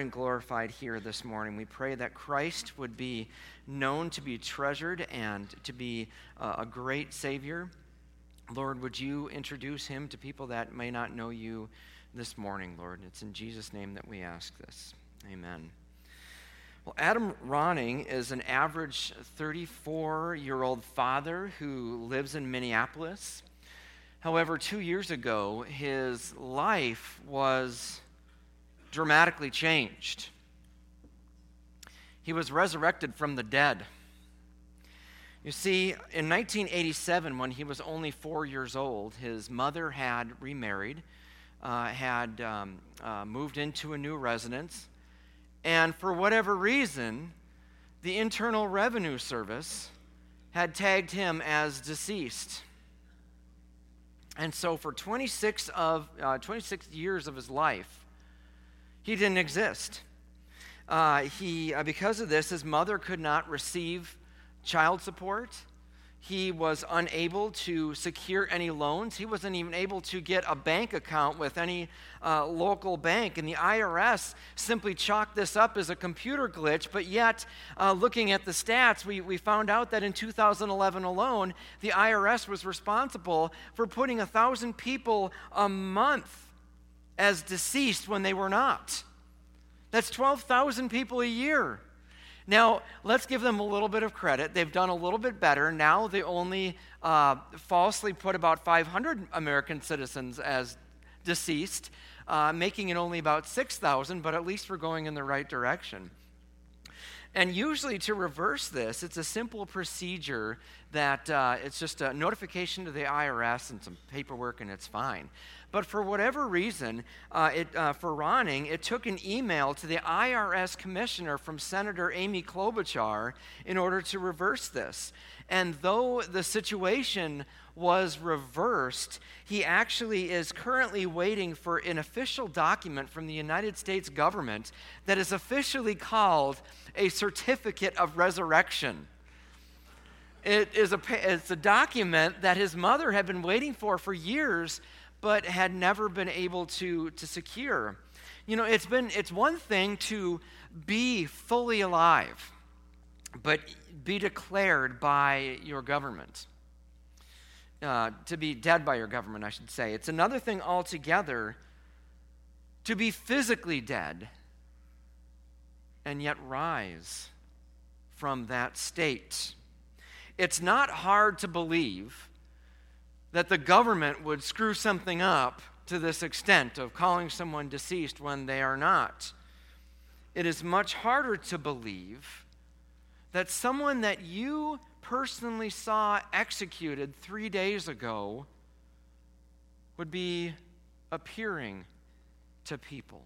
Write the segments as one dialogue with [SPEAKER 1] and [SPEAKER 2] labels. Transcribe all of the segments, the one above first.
[SPEAKER 1] and glorified here this morning. We pray that Christ would be known to be treasured and to be uh, a great Savior. Lord, would you introduce him to people that may not know you this morning, Lord? It's in Jesus' name that we ask this. Amen. Well, Adam Ronning is an average 34 year old father who lives in Minneapolis. However, two years ago, his life was dramatically changed. He was resurrected from the dead. You see, in 1987, when he was only four years old, his mother had remarried, uh, had um, uh, moved into a new residence, and for whatever reason, the Internal Revenue Service had tagged him as deceased. And so, for 26, of, uh, 26 years of his life, he didn't exist. Uh, he, uh, because of this, his mother could not receive child support. He was unable to secure any loans. He wasn't even able to get a bank account with any uh, local bank. And the IRS simply chalked this up as a computer glitch. But yet, uh, looking at the stats, we, we found out that in 2011 alone, the IRS was responsible for putting 1,000 people a month as deceased when they were not. That's 12,000 people a year. Now, let's give them a little bit of credit. They've done a little bit better. Now they only uh, falsely put about 500 American citizens as deceased, uh, making it only about 6,000, but at least we're going in the right direction. And usually, to reverse this, it's a simple procedure that uh, it's just a notification to the IRS and some paperwork, and it's fine. But for whatever reason, uh, it, uh, for Ronning, it took an email to the IRS commissioner from Senator Amy Klobuchar in order to reverse this. And though the situation was reversed, he actually is currently waiting for an official document from the United States government that is officially called a certificate of resurrection. It is a, it's a document that his mother had been waiting for for years but had never been able to, to secure. You know, it's been it's one thing to be fully alive, but be declared by your government. Uh, to be dead by your government, I should say. It's another thing altogether to be physically dead and yet rise from that state. It's not hard to believe that the government would screw something up to this extent of calling someone deceased when they are not. It is much harder to believe that someone that you personally saw executed three days ago would be appearing to people.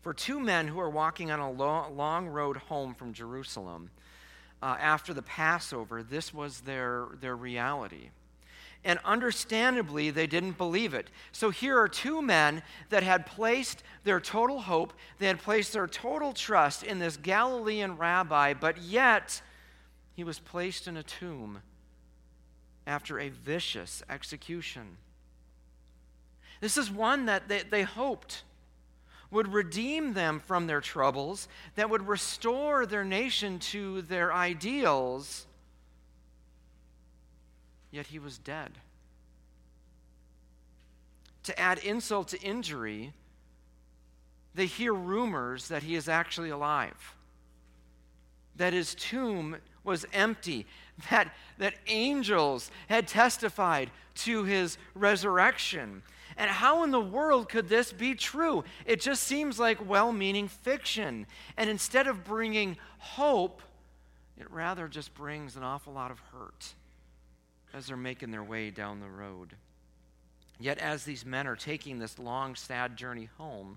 [SPEAKER 1] For two men who are walking on a long road home from Jerusalem uh, after the Passover, this was their, their reality and understandably, they didn't believe it. So here are two men that had placed their total hope, they had placed their total trust in this Galilean rabbi, but yet he was placed in a tomb after a vicious execution. This is one that they, they hoped would redeem them from their troubles, that would restore their nation to their ideals yet he was dead. To add insult to injury, they hear rumors that he is actually alive, that his tomb was empty, that, that angels had testified to his resurrection. And how in the world could this be true? It just seems like well meaning fiction. And instead of bringing hope, it rather just brings an awful lot of hurt as they're making their way down the road. Yet, as these men are taking this long, sad journey home,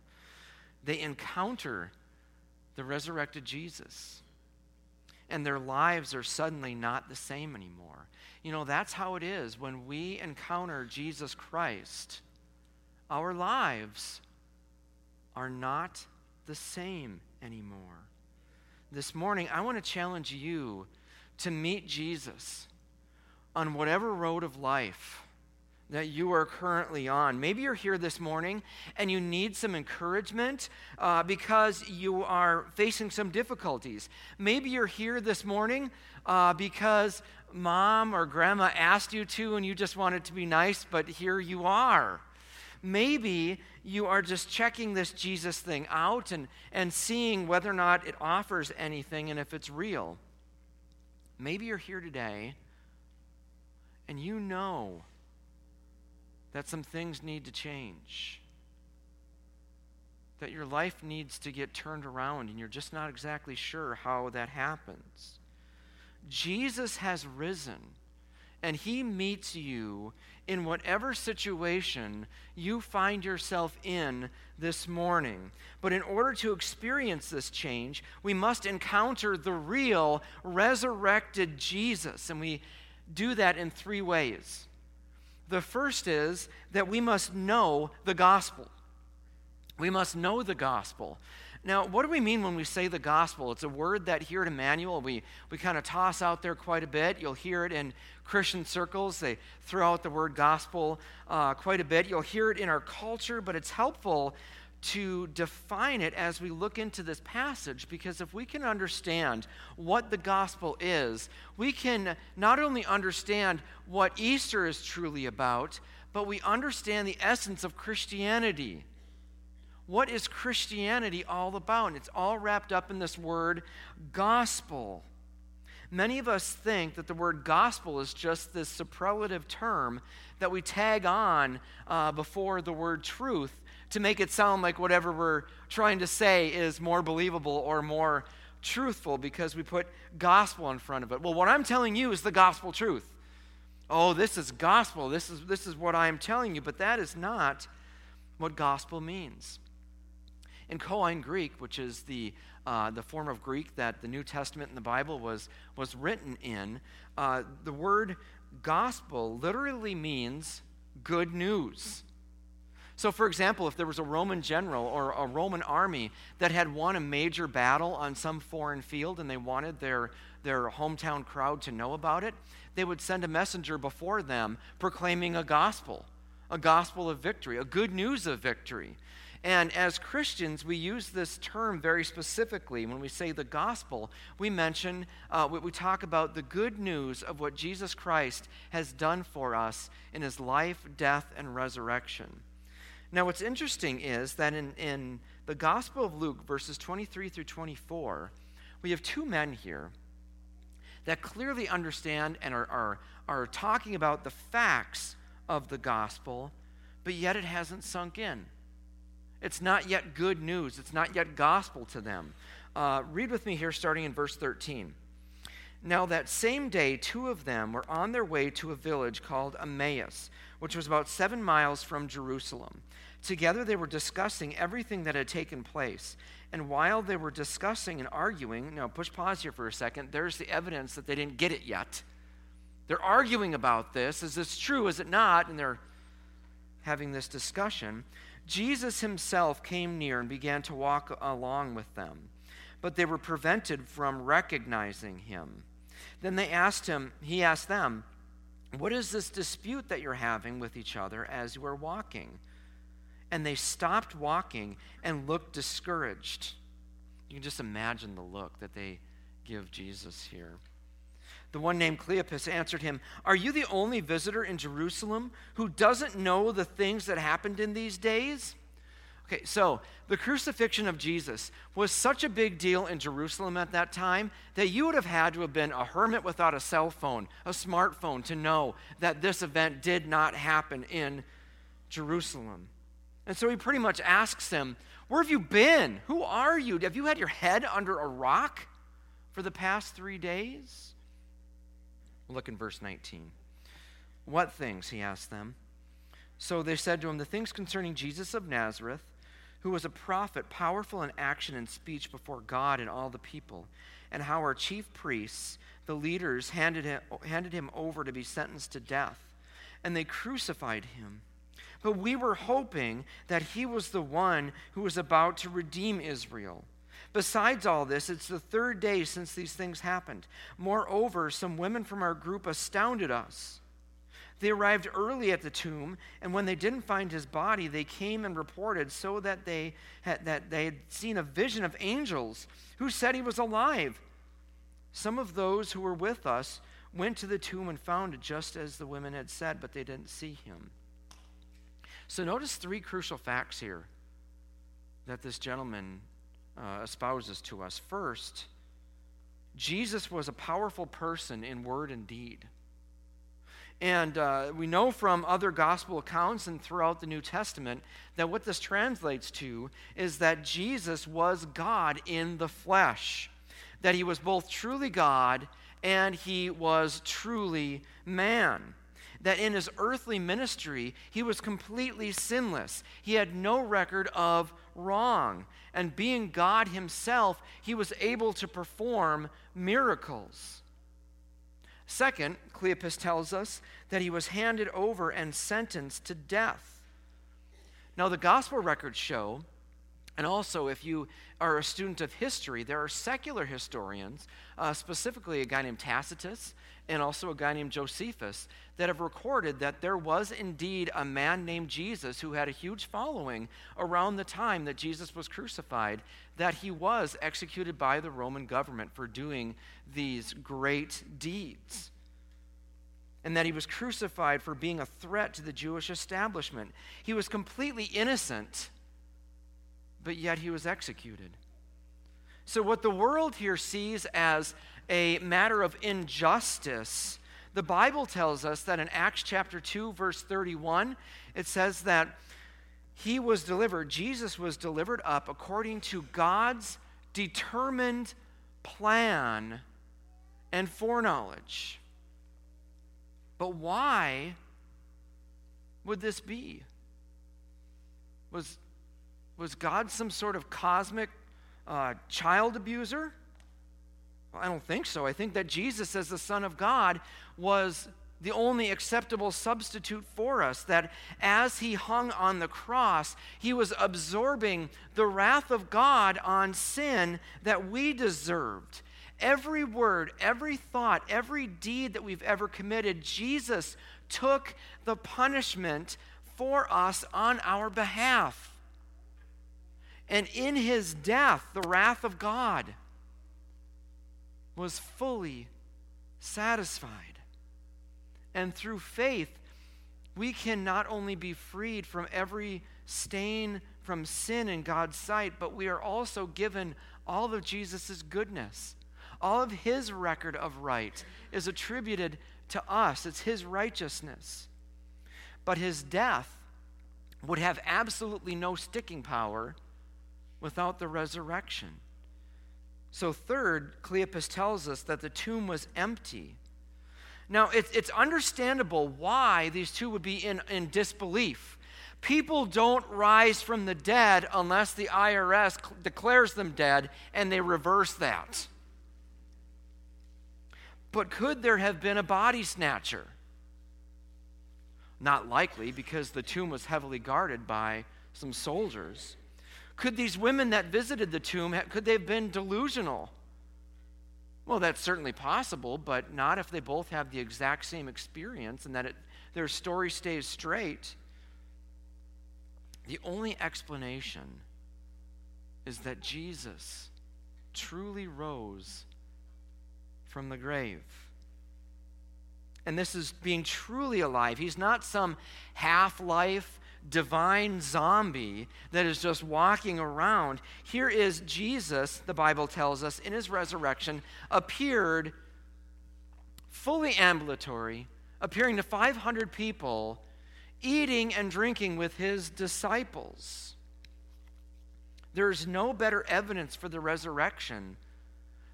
[SPEAKER 1] they encounter the resurrected Jesus. And their lives are suddenly not the same anymore. You know, that's how it is when we encounter Jesus Christ. Our lives are not the same anymore. This morning, I want to challenge you to meet Jesus on whatever road of life that you are currently on. Maybe you're here this morning and you need some encouragement uh, because you are facing some difficulties. Maybe you're here this morning uh, because mom or grandma asked you to and you just wanted to be nice, but here you are. Maybe you are just checking this Jesus thing out and, and seeing whether or not it offers anything and if it's real. Maybe you're here today and you know that some things need to change, that your life needs to get turned around, and you're just not exactly sure how that happens. Jesus has risen, and he meets you in whatever situation you find yourself in this morning. But in order to experience this change, we must encounter the real resurrected Jesus, and we do that in three ways. The first is that we must know the gospel. We must know the gospel. Now, what do we mean when we say the gospel? It's a word that here at Emmanuel we, we kind of toss out there quite a bit. You'll hear it in Christian circles. They throw out the word gospel uh, quite a bit. You'll hear it in our culture, but it's helpful to define it as we look into this passage because if we can understand what the gospel is, we can not only understand what Easter is truly about, but we understand the essence of Christianity. What is Christianity all about? It's all wrapped up in this word gospel. Many of us think that the word gospel is just this superlative term that we tag on uh, before the word truth to make it sound like whatever we're trying to say is more believable or more truthful because we put gospel in front of it. Well, what I'm telling you is the gospel truth. Oh, this is gospel. This is, this is what I am telling you, but that is not what gospel means. In Koine Greek, which is the, uh, the form of Greek that the New Testament and the Bible was, was written in, uh, the word gospel literally means good news. So, for example, if there was a Roman general or a Roman army that had won a major battle on some foreign field and they wanted their, their hometown crowd to know about it, they would send a messenger before them proclaiming a gospel, a gospel of victory, a good news of victory. And as Christians, we use this term very specifically. When we say the gospel, we mention, uh, we talk about the good news of what Jesus Christ has done for us in his life, death, and resurrection. Now, what's interesting is that in, in the Gospel of Luke, verses 23 through 24, we have two men here that clearly understand and are, are, are talking about the facts of the gospel, but yet it hasn't sunk in. It's not yet good news, it's not yet gospel to them. Uh, read with me here, starting in verse 13. Now, that same day, two of them were on their way to a village called Emmaus, which was about seven miles from Jerusalem. Together they were discussing everything that had taken place. And while they were discussing and arguing, now push pause here for a second, there's the evidence that they didn't get it yet. They're arguing about this. Is this true? Is it not? And they're having this discussion. Jesus himself came near and began to walk along with them, but they were prevented from recognizing him. Then they asked him, he asked them, What is this dispute that you're having with each other as you are walking? and they stopped walking and looked discouraged. You can just imagine the look that they give Jesus here. The one named Cleopas answered him, Are you the only visitor in Jerusalem who doesn't know the things that happened in these days? Okay, so the crucifixion of Jesus was such a big deal in Jerusalem at that time that you would have had to have been a hermit without a cell phone, a smartphone, to know that this event did not happen in Jerusalem. And so he pretty much asks them, Where have you been? Who are you? Have you had your head under a rock for the past three days? Look in verse 19. What things? He asked them. So they said to him, The things concerning Jesus of Nazareth, who was a prophet, powerful in action and speech before God and all the people, and how our chief priests, the leaders, handed him, handed him over to be sentenced to death. And they crucified him. But we were hoping that he was the one who was about to redeem Israel. Besides all this, it's the third day since these things happened. Moreover, some women from our group astounded us. They arrived early at the tomb, and when they didn't find his body, they came and reported so that they had, that they had seen a vision of angels who said he was alive. Some of those who were with us went to the tomb and found it just as the women had said, but they didn't see him. So notice three crucial facts here that this gentleman uh, espouses to us. First, Jesus was a powerful person in word and deed. And uh, we know from other gospel accounts and throughout the New Testament that what this translates to is that Jesus was God in the flesh, that he was both truly God and he was truly man. That in his earthly ministry, he was completely sinless. He had no record of wrong. And being God himself, he was able to perform miracles. Second, Cleopas tells us that he was handed over and sentenced to death. Now, the gospel records show, and also if you are a student of history, there are secular historians, uh, specifically a guy named Tacitus and also a guy named Josephus, that have recorded that there was indeed a man named Jesus who had a huge following around the time that Jesus was crucified, that he was executed by the Roman government for doing these great deeds. And that he was crucified for being a threat to the Jewish establishment. He was completely innocent, but yet he was executed. So, what the world here sees as a matter of injustice, the Bible tells us that in Acts chapter 2, verse 31, it says that he was delivered, Jesus was delivered up according to God's determined plan and foreknowledge. But why would this be? Was, was God some sort of cosmic uh, child abuser? I don't think so. I think that Jesus, as the Son of God, was the only acceptable substitute for us. That as he hung on the cross, he was absorbing the wrath of God on sin that we deserved. Every word, every thought, every deed that we've ever committed, Jesus took the punishment for us on our behalf. And in his death, the wrath of God was fully satisfied. And through faith, we can not only be freed from every stain from sin in God's sight, but we are also given all of Jesus' goodness. All of his record of right is attributed to us, it's his righteousness. But his death would have absolutely no sticking power without the resurrection. So, third, Cleopas tells us that the tomb was empty. Now, it's, it's understandable why these two would be in, in disbelief. People don't rise from the dead unless the IRS declares them dead and they reverse that. But could there have been a body snatcher? Not likely, because the tomb was heavily guarded by some soldiers. Could these women that visited the tomb, could they have been delusional? Well, that's certainly possible, but not if they both have the exact same experience and that it, their story stays straight. The only explanation is that Jesus truly rose from the grave. And this is being truly alive. He's not some half life divine zombie that is just walking around. Here is Jesus, the Bible tells us, in his resurrection, appeared fully ambulatory, appearing to 500 people, eating and drinking with his disciples. There's no better evidence for the resurrection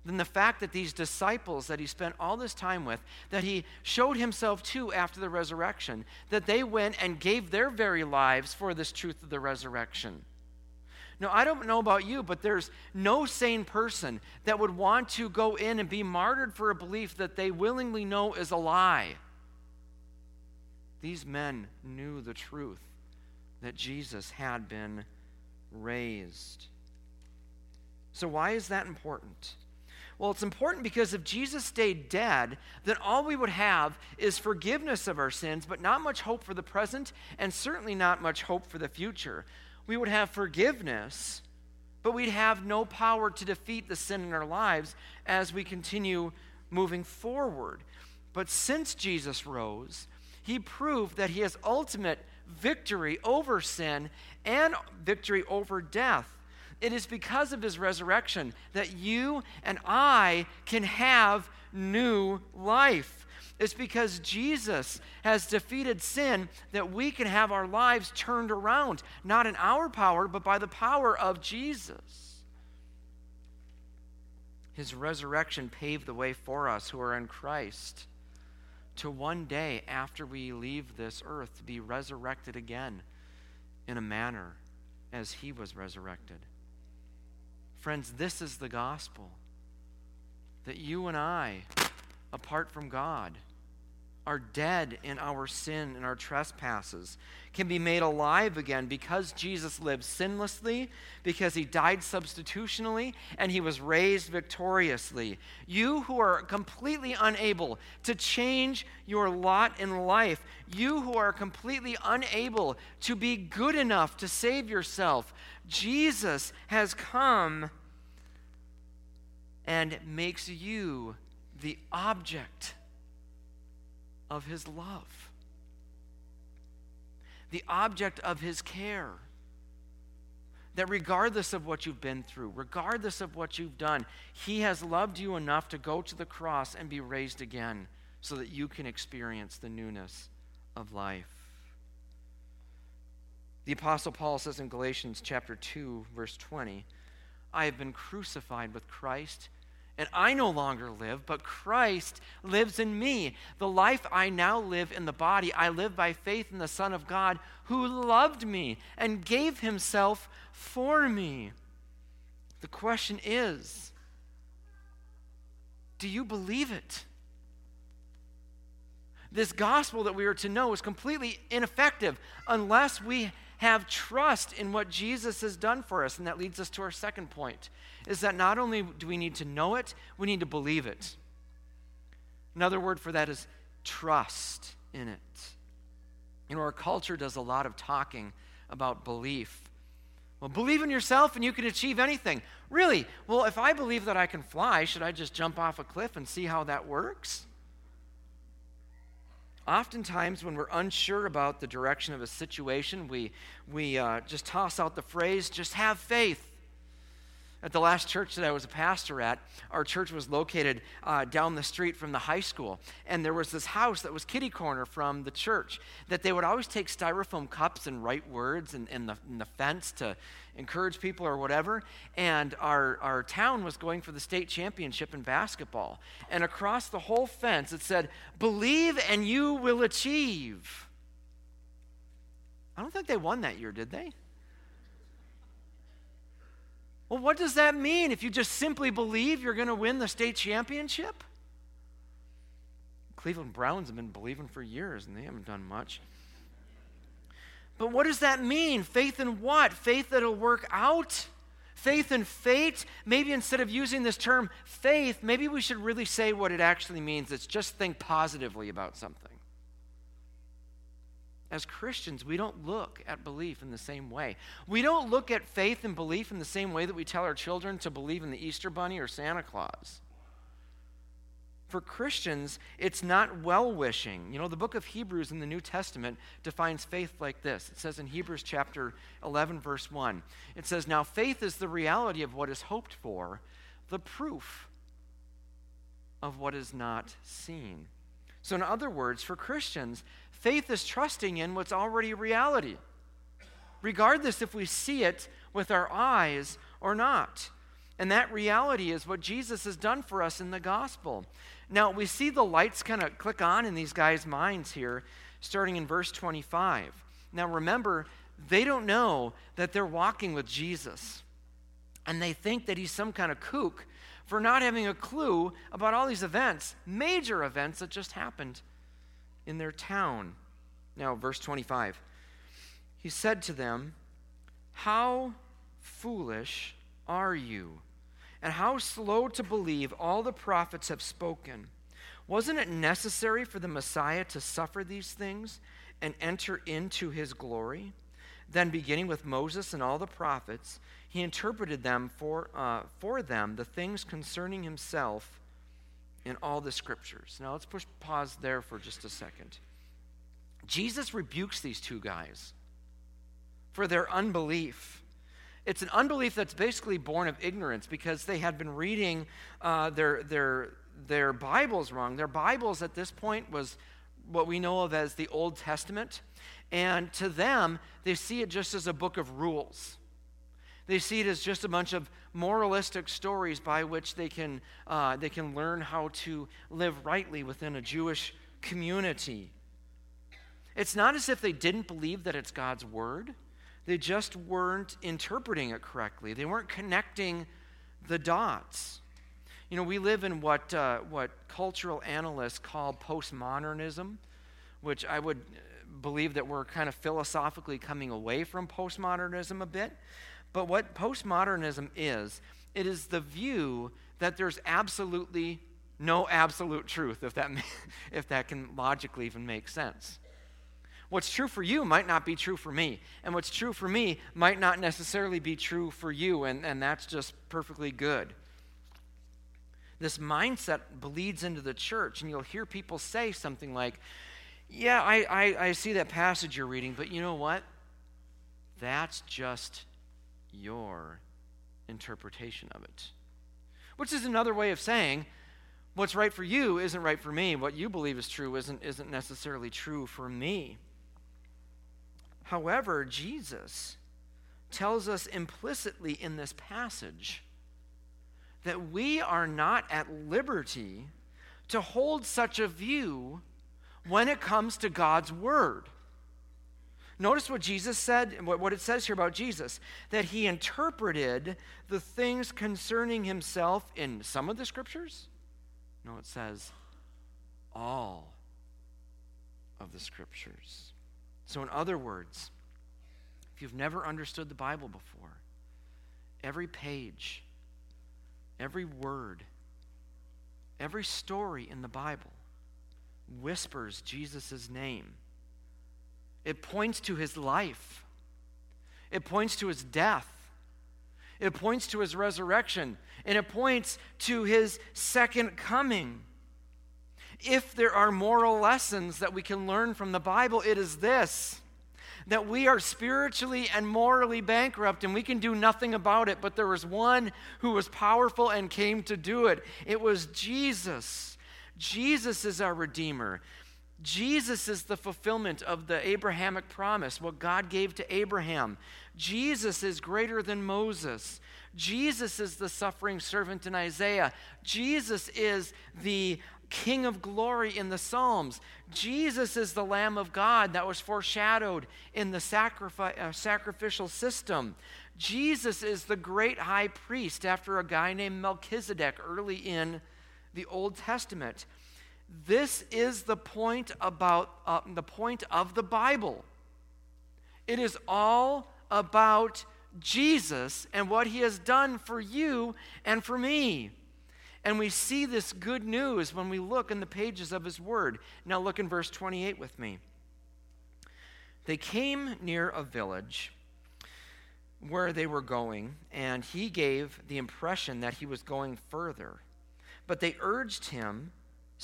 [SPEAKER 1] than the fact that these disciples that he spent all this time with, that he showed himself to after the resurrection, that they went and gave their very lives for this truth of the resurrection. Now, I don't know about you, but there's no sane person that would want to go in and be martyred for a belief that they willingly know is a lie. These men knew the truth that Jesus had been raised. So, why is that important? Well, it's important because if Jesus stayed dead, then all we would have is forgiveness of our sins, but not much hope for the present, and certainly not much hope for the future. We would have forgiveness, but we'd have no power to defeat the sin in our lives as we continue moving forward. But since Jesus rose, he proved that he has ultimate victory over sin and victory over death. It is because of his resurrection that you and I can have new life. It's because Jesus has defeated sin that we can have our lives turned around, not in our power, but by the power of Jesus. His resurrection paved the way for us who are in Christ to one day after we leave this earth to be resurrected again in a manner as he was resurrected. Friends, this is the gospel that you and I, apart from God, are dead in our sin and our trespasses, can be made alive again because Jesus lived sinlessly, because he died substitutionally, and he was raised victoriously. You who are completely unable to change your lot in life, you who are completely unable to be good enough to save yourself, Jesus has come and makes you the object of his love, the object of his care. That regardless of what you've been through, regardless of what you've done, he has loved you enough to go to the cross and be raised again so that you can experience the newness of life. The apostle Paul says in Galatians chapter 2 verse 20, I have been crucified with Christ and I no longer live, but Christ lives in me. The life I now live in the body, I live by faith in the Son of God who loved me and gave himself for me. The question is do you believe it? This gospel that we are to know is completely ineffective unless we have trust in what Jesus has done for us. And that leads us to our second point is that not only do we need to know it, we need to believe it. Another word for that is trust in it. You know, our culture does a lot of talking about belief. Well, believe in yourself and you can achieve anything. Really? Well, if I believe that I can fly, should I just jump off a cliff and see how that works? Oftentimes, when we're unsure about the direction of a situation, we, we uh, just toss out the phrase, just have faith. At the last church that I was a pastor at, our church was located uh, down the street from the high school. And there was this house that was kitty corner from the church that they would always take styrofoam cups and write words in, in, the, in the fence to encourage people or whatever. And our, our town was going for the state championship in basketball. And across the whole fence, it said, Believe and you will achieve. I don't think they won that year, did they? Well, what does that mean if you just simply believe you're going to win the state championship? Cleveland Browns have been believing for years and they haven't done much. But what does that mean? Faith in what? Faith that'll work out? Faith in fate? Maybe instead of using this term faith, maybe we should really say what it actually means. It's just think positively about something as Christians, we don't look at belief in the same way. We don't look at faith and belief in the same way that we tell our children to believe in the Easter Bunny or Santa Claus. For Christians, it's not well wishing. You know, the book of Hebrews in the New Testament defines faith like this. It says in Hebrews chapter 11, verse 1, it says, Now faith is the reality of what is hoped for, the proof of what is not seen. So, in other words, for Christians, Faith is trusting in what's already reality, regardless if we see it with our eyes or not. And that reality is what Jesus has done for us in the gospel. Now, we see the lights kind of click on in these guys' minds here, starting in verse 25. Now, remember, they don't know that they're walking with Jesus. And they think that he's some kind of kook for not having a clue about all these events, major events that just happened in their town. Now, verse 25. He said to them, How foolish are you? And how slow to believe all the prophets have spoken. Wasn't it necessary for the Messiah to suffer these things and enter into his glory? Then, beginning with Moses and all the prophets, he interpreted them for, uh, for them the things concerning himself in all the scriptures. Now, let's push pause there for just a second. Jesus rebukes these two guys for their unbelief. It's an unbelief that's basically born of ignorance because they had been reading uh, their, their, their Bibles wrong. Their Bibles at this point was what we know of as the Old Testament. And to them, they see it just as a book of rules. They see it as just a bunch of moralistic stories by which they can, uh, they can learn how to live rightly within a Jewish community. It's not as if they didn't believe that it's God's word, they just weren't interpreting it correctly. They weren't connecting the dots. You know, we live in what, uh, what cultural analysts call postmodernism, which I would believe that we're kind of philosophically coming away from postmodernism a bit. But what postmodernism is, it is the view that there's absolutely no absolute truth, if that, if that can logically even make sense. What's true for you might not be true for me. And what's true for me might not necessarily be true for you. And, and that's just perfectly good. This mindset bleeds into the church. And you'll hear people say something like, Yeah, I, I, I see that passage you're reading, but you know what? That's just your interpretation of it. Which is another way of saying, what's right for you isn't right for me. What you believe is true isn't, isn't necessarily true for me. However, Jesus tells us implicitly in this passage that we are not at liberty to hold such a view when it comes to God's Word. Notice what Jesus said, what it says here about Jesus, that he interpreted the things concerning himself in some of the scriptures. No, it says all of the scriptures. So, in other words, if you've never understood the Bible before, every page, every word, every story in the Bible whispers Jesus' name. It points to his life, it points to his death, it points to his resurrection, and it points to his second coming if there are moral lessons that we can learn from the Bible, it is this that we are spiritually and morally bankrupt and we can do nothing about it, but there was one who was powerful and came to do it. It was Jesus. Jesus is our Redeemer. Jesus is the fulfillment of the Abrahamic promise, what God gave to Abraham. Jesus is greater than Moses. Jesus is the suffering servant in Isaiah. Jesus is the King of glory in the Psalms. Jesus is the Lamb of God that was foreshadowed in the uh, sacrificial system. Jesus is the great high priest after a guy named Melchizedek early in the Old Testament. This is the point about uh, the point of the Bible. It is all about Jesus and what he has done for you and for me. And we see this good news when we look in the pages of his word. Now, look in verse 28 with me. They came near a village where they were going, and he gave the impression that he was going further. But they urged him,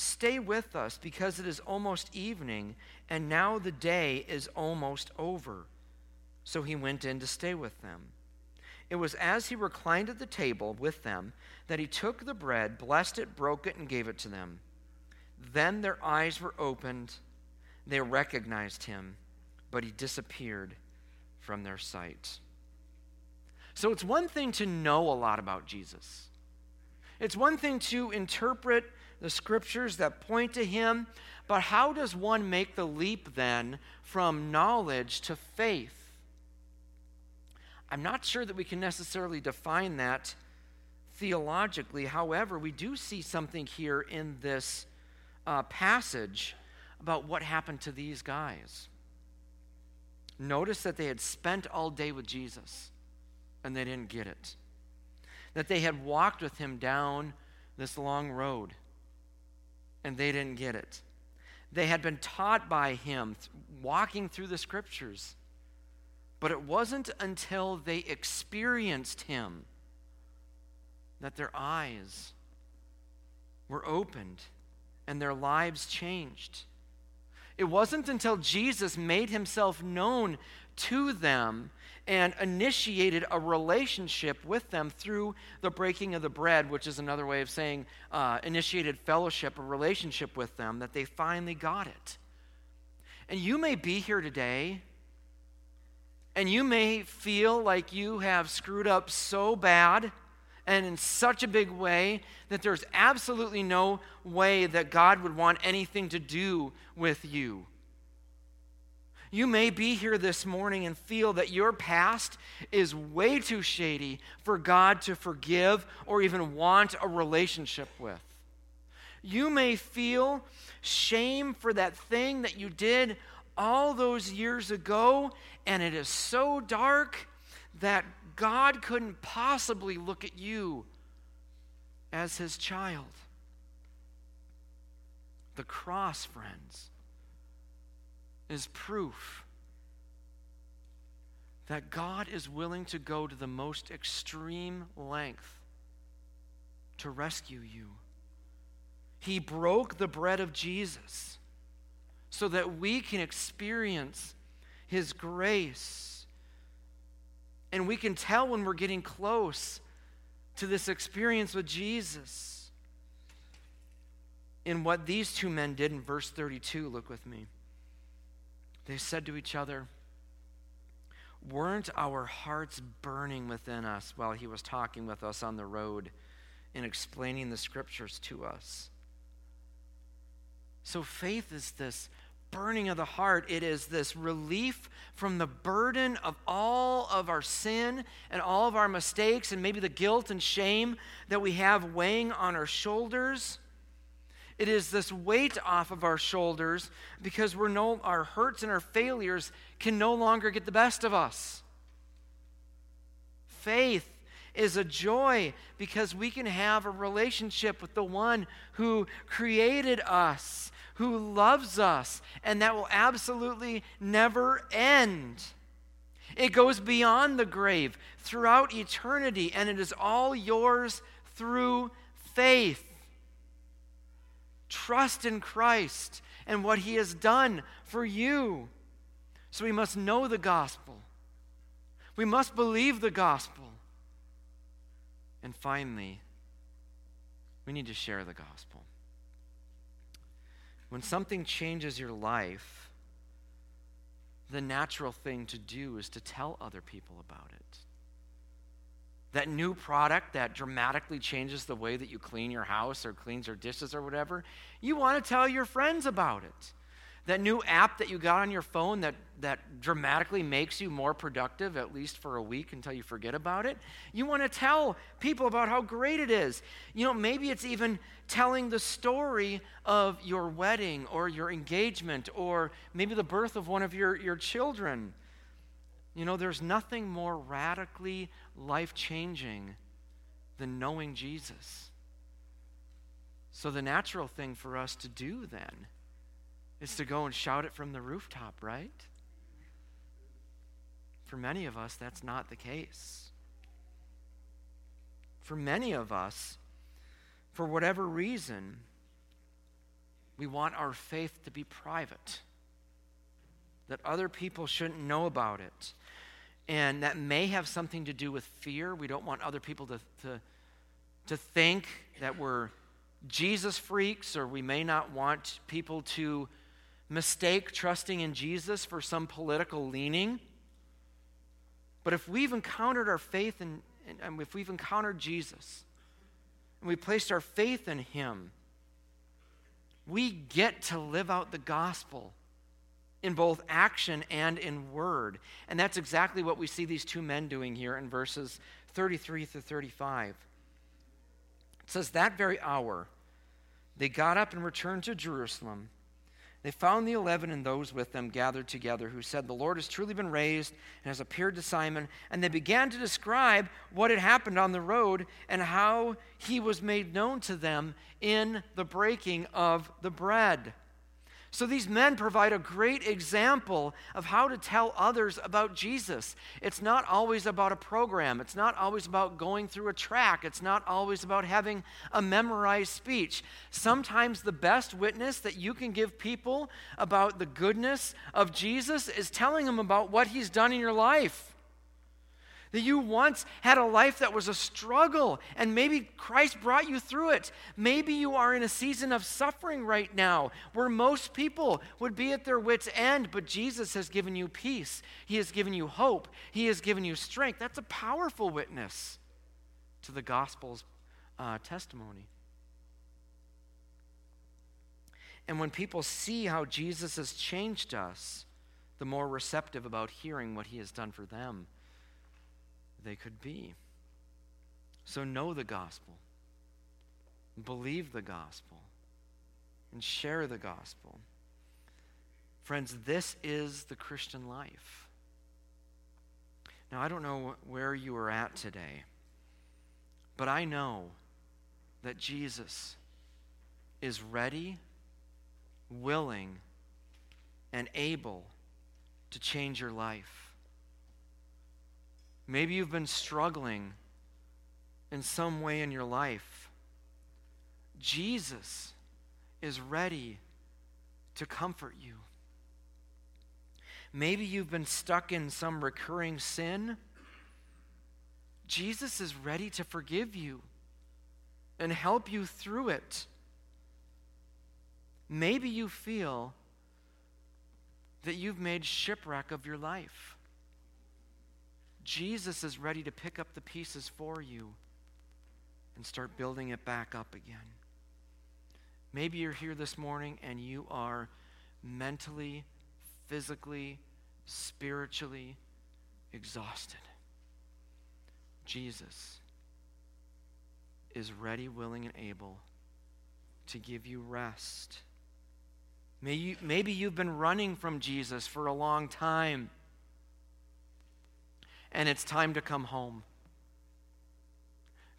[SPEAKER 1] Stay with us, because it is almost evening, and now the day is almost over. So he went in to stay with them. It was as he reclined at the table with them that he took the bread, blessed it, broke it, and gave it to them. Then their eyes were opened. They recognized him, but he disappeared from their sight. So it's one thing to know a lot about Jesus. It's one thing to interpret the scriptures that point to him, but how does one make the leap then from knowledge to faith? I'm not sure that we can necessarily define that theologically. However, we do see something here in this uh, passage about what happened to these guys. Notice that they had spent all day with Jesus and they didn't get it. that they had walked with him down this long road and they didn't get it. They had been taught by him walking through the scriptures. But it wasn't until they experienced him that their eyes were opened and their lives changed. It wasn't until Jesus made himself known to them and initiated a relationship with them through the breaking of the bread, which is another way of saying uh, initiated fellowship, a relationship with them, that they finally got it. And you may be here today, and you may feel like you have screwed up so bad and in such a big way that there's absolutely no way that God would want anything to do with you. You may be here this morning and feel that your past is way too shady for God to forgive or even want a relationship with. You may feel shame for that thing that you did all those years ago, and it is so dark that God couldn't possibly look at you as his child. The cross, friends, is proof that God is willing to go to the most extreme length to rescue you. He broke the bread of Jesus so that we can experience His grace. And we can tell when we're getting close to this experience with Jesus. In what these two men did in verse 32, look with me. They said to each other, Weren't our hearts burning within us while he was talking with us on the road and explaining the scriptures to us? So, faith is this burning of the heart. It is this relief from the burden of all of our sin and all of our mistakes and maybe the guilt and shame that we have weighing on our shoulders. It is this weight off of our shoulders because we're no, our hurts and our failures can no longer get the best of us. Faith is a joy because we can have a relationship with the one who created us, who loves us, and that will absolutely never end. It goes beyond the grave, throughout eternity, and it is all yours through faith. Trust in Christ and what he has done for you. So we must know the gospel. We must believe the gospel. And finally, we need to share the gospel. When something changes your life, the natural thing to do is to tell other people about it that new product that dramatically changes the way that you clean your house or cleans your dishes or whatever, you want to tell your friends about it. That new app that you got on your phone that, that dramatically makes you more productive, at least for a week until you forget about it, you want to tell people about how great it is. You know, maybe it's even telling the story of your wedding or your engagement or maybe the birth of one of your, your children. You know, there's nothing more radically life changing than knowing Jesus. So, the natural thing for us to do then is to go and shout it from the rooftop, right? For many of us, that's not the case. For many of us, for whatever reason, we want our faith to be private, that other people shouldn't know about it. And that may have something to do with fear. We don't want other people to, to, to think that we're Jesus freaks, or we may not want people to mistake trusting in Jesus for some political leaning. But if we've encountered our faith in, and if we've encountered Jesus, and we placed our faith in Him, we get to live out the gospel in both action and in word. And that's exactly what we see these two men doing here in verses 33 through 35. It says, That very hour they got up and returned to Jerusalem. They found the eleven and those with them gathered together, who said, The Lord has truly been raised and has appeared to Simon. And they began to describe what had happened on the road and how he was made known to them in the breaking of the bread. So these men provide a great example of how to tell others about Jesus. It's not always about a program, it's not always about going through a track, it's not always about having a memorized speech. Sometimes the best witness that you can give people about the goodness of Jesus is telling them about what he's done in your life. That you once had a life that was a struggle, and maybe Christ brought you through it. Maybe you are in a season of suffering right now where most people would be at their wits' end, but Jesus has given you peace. He has given you hope. He has given you strength. That's a powerful witness to the gospel's uh, testimony. And when people see how Jesus has changed us, the more receptive about hearing what he has done for them they could be. So know the gospel, believe the gospel, and share the gospel. Friends, this is the Christian life. Now, I don't know where you are at today, but I know that Jesus is ready, willing, and able to change your life. Maybe you've been struggling in some way in your life. Jesus is ready to comfort you. Maybe you've been stuck in some recurring sin. Jesus is ready to forgive you and help you through it. Maybe you feel that you've made shipwreck of your life. Jesus is ready to pick up the pieces for you and start building it back up again. Maybe you're here this morning and you are mentally, physically, spiritually exhausted. Jesus is ready, willing, and able to give you rest. May you, maybe you've been running from Jesus for a long time and it's time to come home.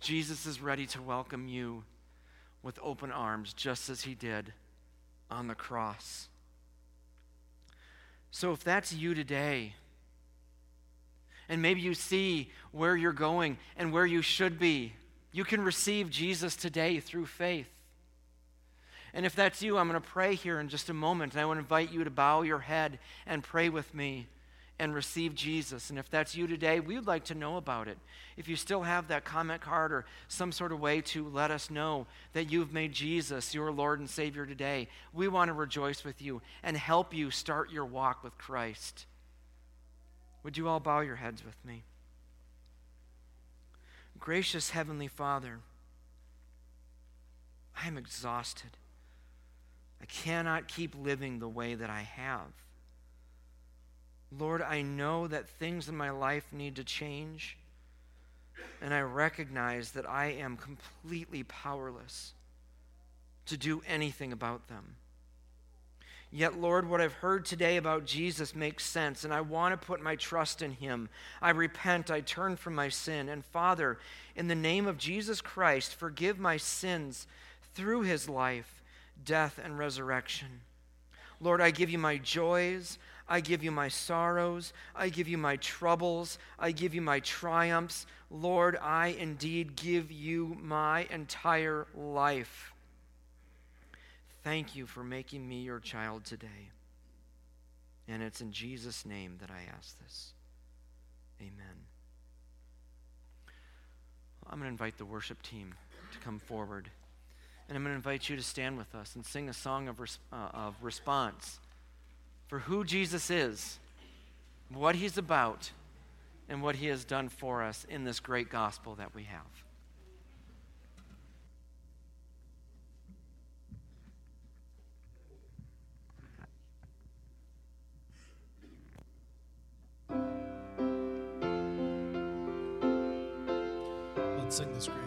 [SPEAKER 1] Jesus is ready to welcome you with open arms, just as he did on the cross. So, if that's you today, and maybe you see where you're going and where you should be, you can receive Jesus today through faith. And if that's you, I'm going to pray here in just a moment, and I want to invite you to bow your head and pray with me and receive Jesus. And if that's you today, we would like to know about it. If you still have that comment card or some sort of way to let us know that you've made Jesus your Lord and Savior today, we want to rejoice with you and help you start your walk with Christ. Would you all bow your heads with me? Gracious Heavenly Father, I am exhausted. I cannot keep living the way that I have. Lord, I know that things in my life need to change, and I recognize that I am completely powerless to do anything about them. Yet, Lord, what I've heard today about Jesus makes sense, and I want to put my trust in him. I repent, I turn from my sin. And Father, in the name of Jesus Christ, forgive my sins through his life, death, and resurrection. Lord, I give you my joys, I give you my sorrows. I give you my troubles. I give you my triumphs. Lord, I indeed give you my entire life. Thank you for making me your child today. And it's in Jesus' name that I ask this. Amen. I'm going to invite the worship team to come forward. And I'm going to invite you to stand with us and sing a song of, res- uh, of response for who Jesus is, what he's about, and what he has done for us in this great gospel that we have.
[SPEAKER 2] Let's sing this great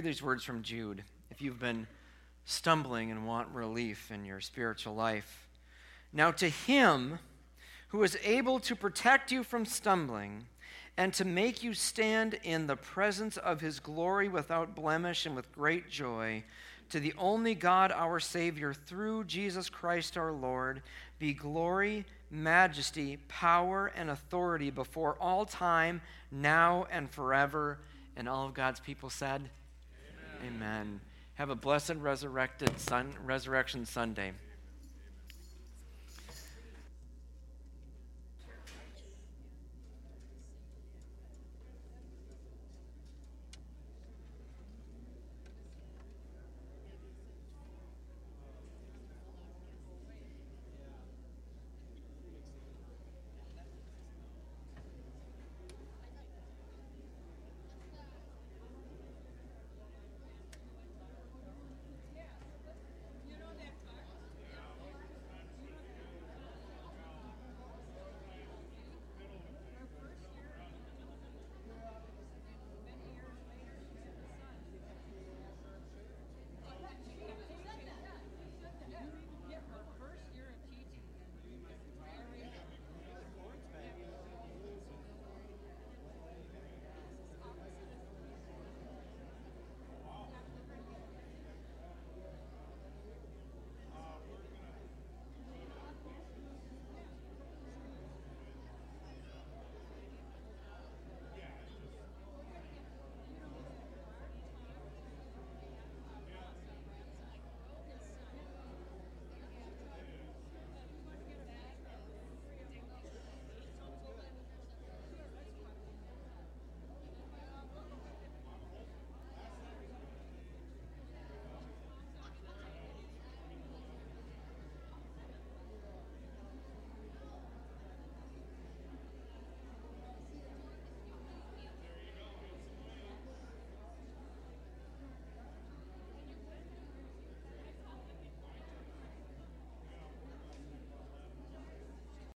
[SPEAKER 1] Hear these words from Jude. If you've been stumbling and want relief in your spiritual life, now to him who is able to protect you from stumbling and to make you stand in the presence of his glory without blemish and with great joy, to the only God our Savior through Jesus Christ our Lord, be glory, majesty, power, and authority before all time, now and forever. And all of God's people said. Amen. Have a blessed resurrected sun, resurrection Sunday.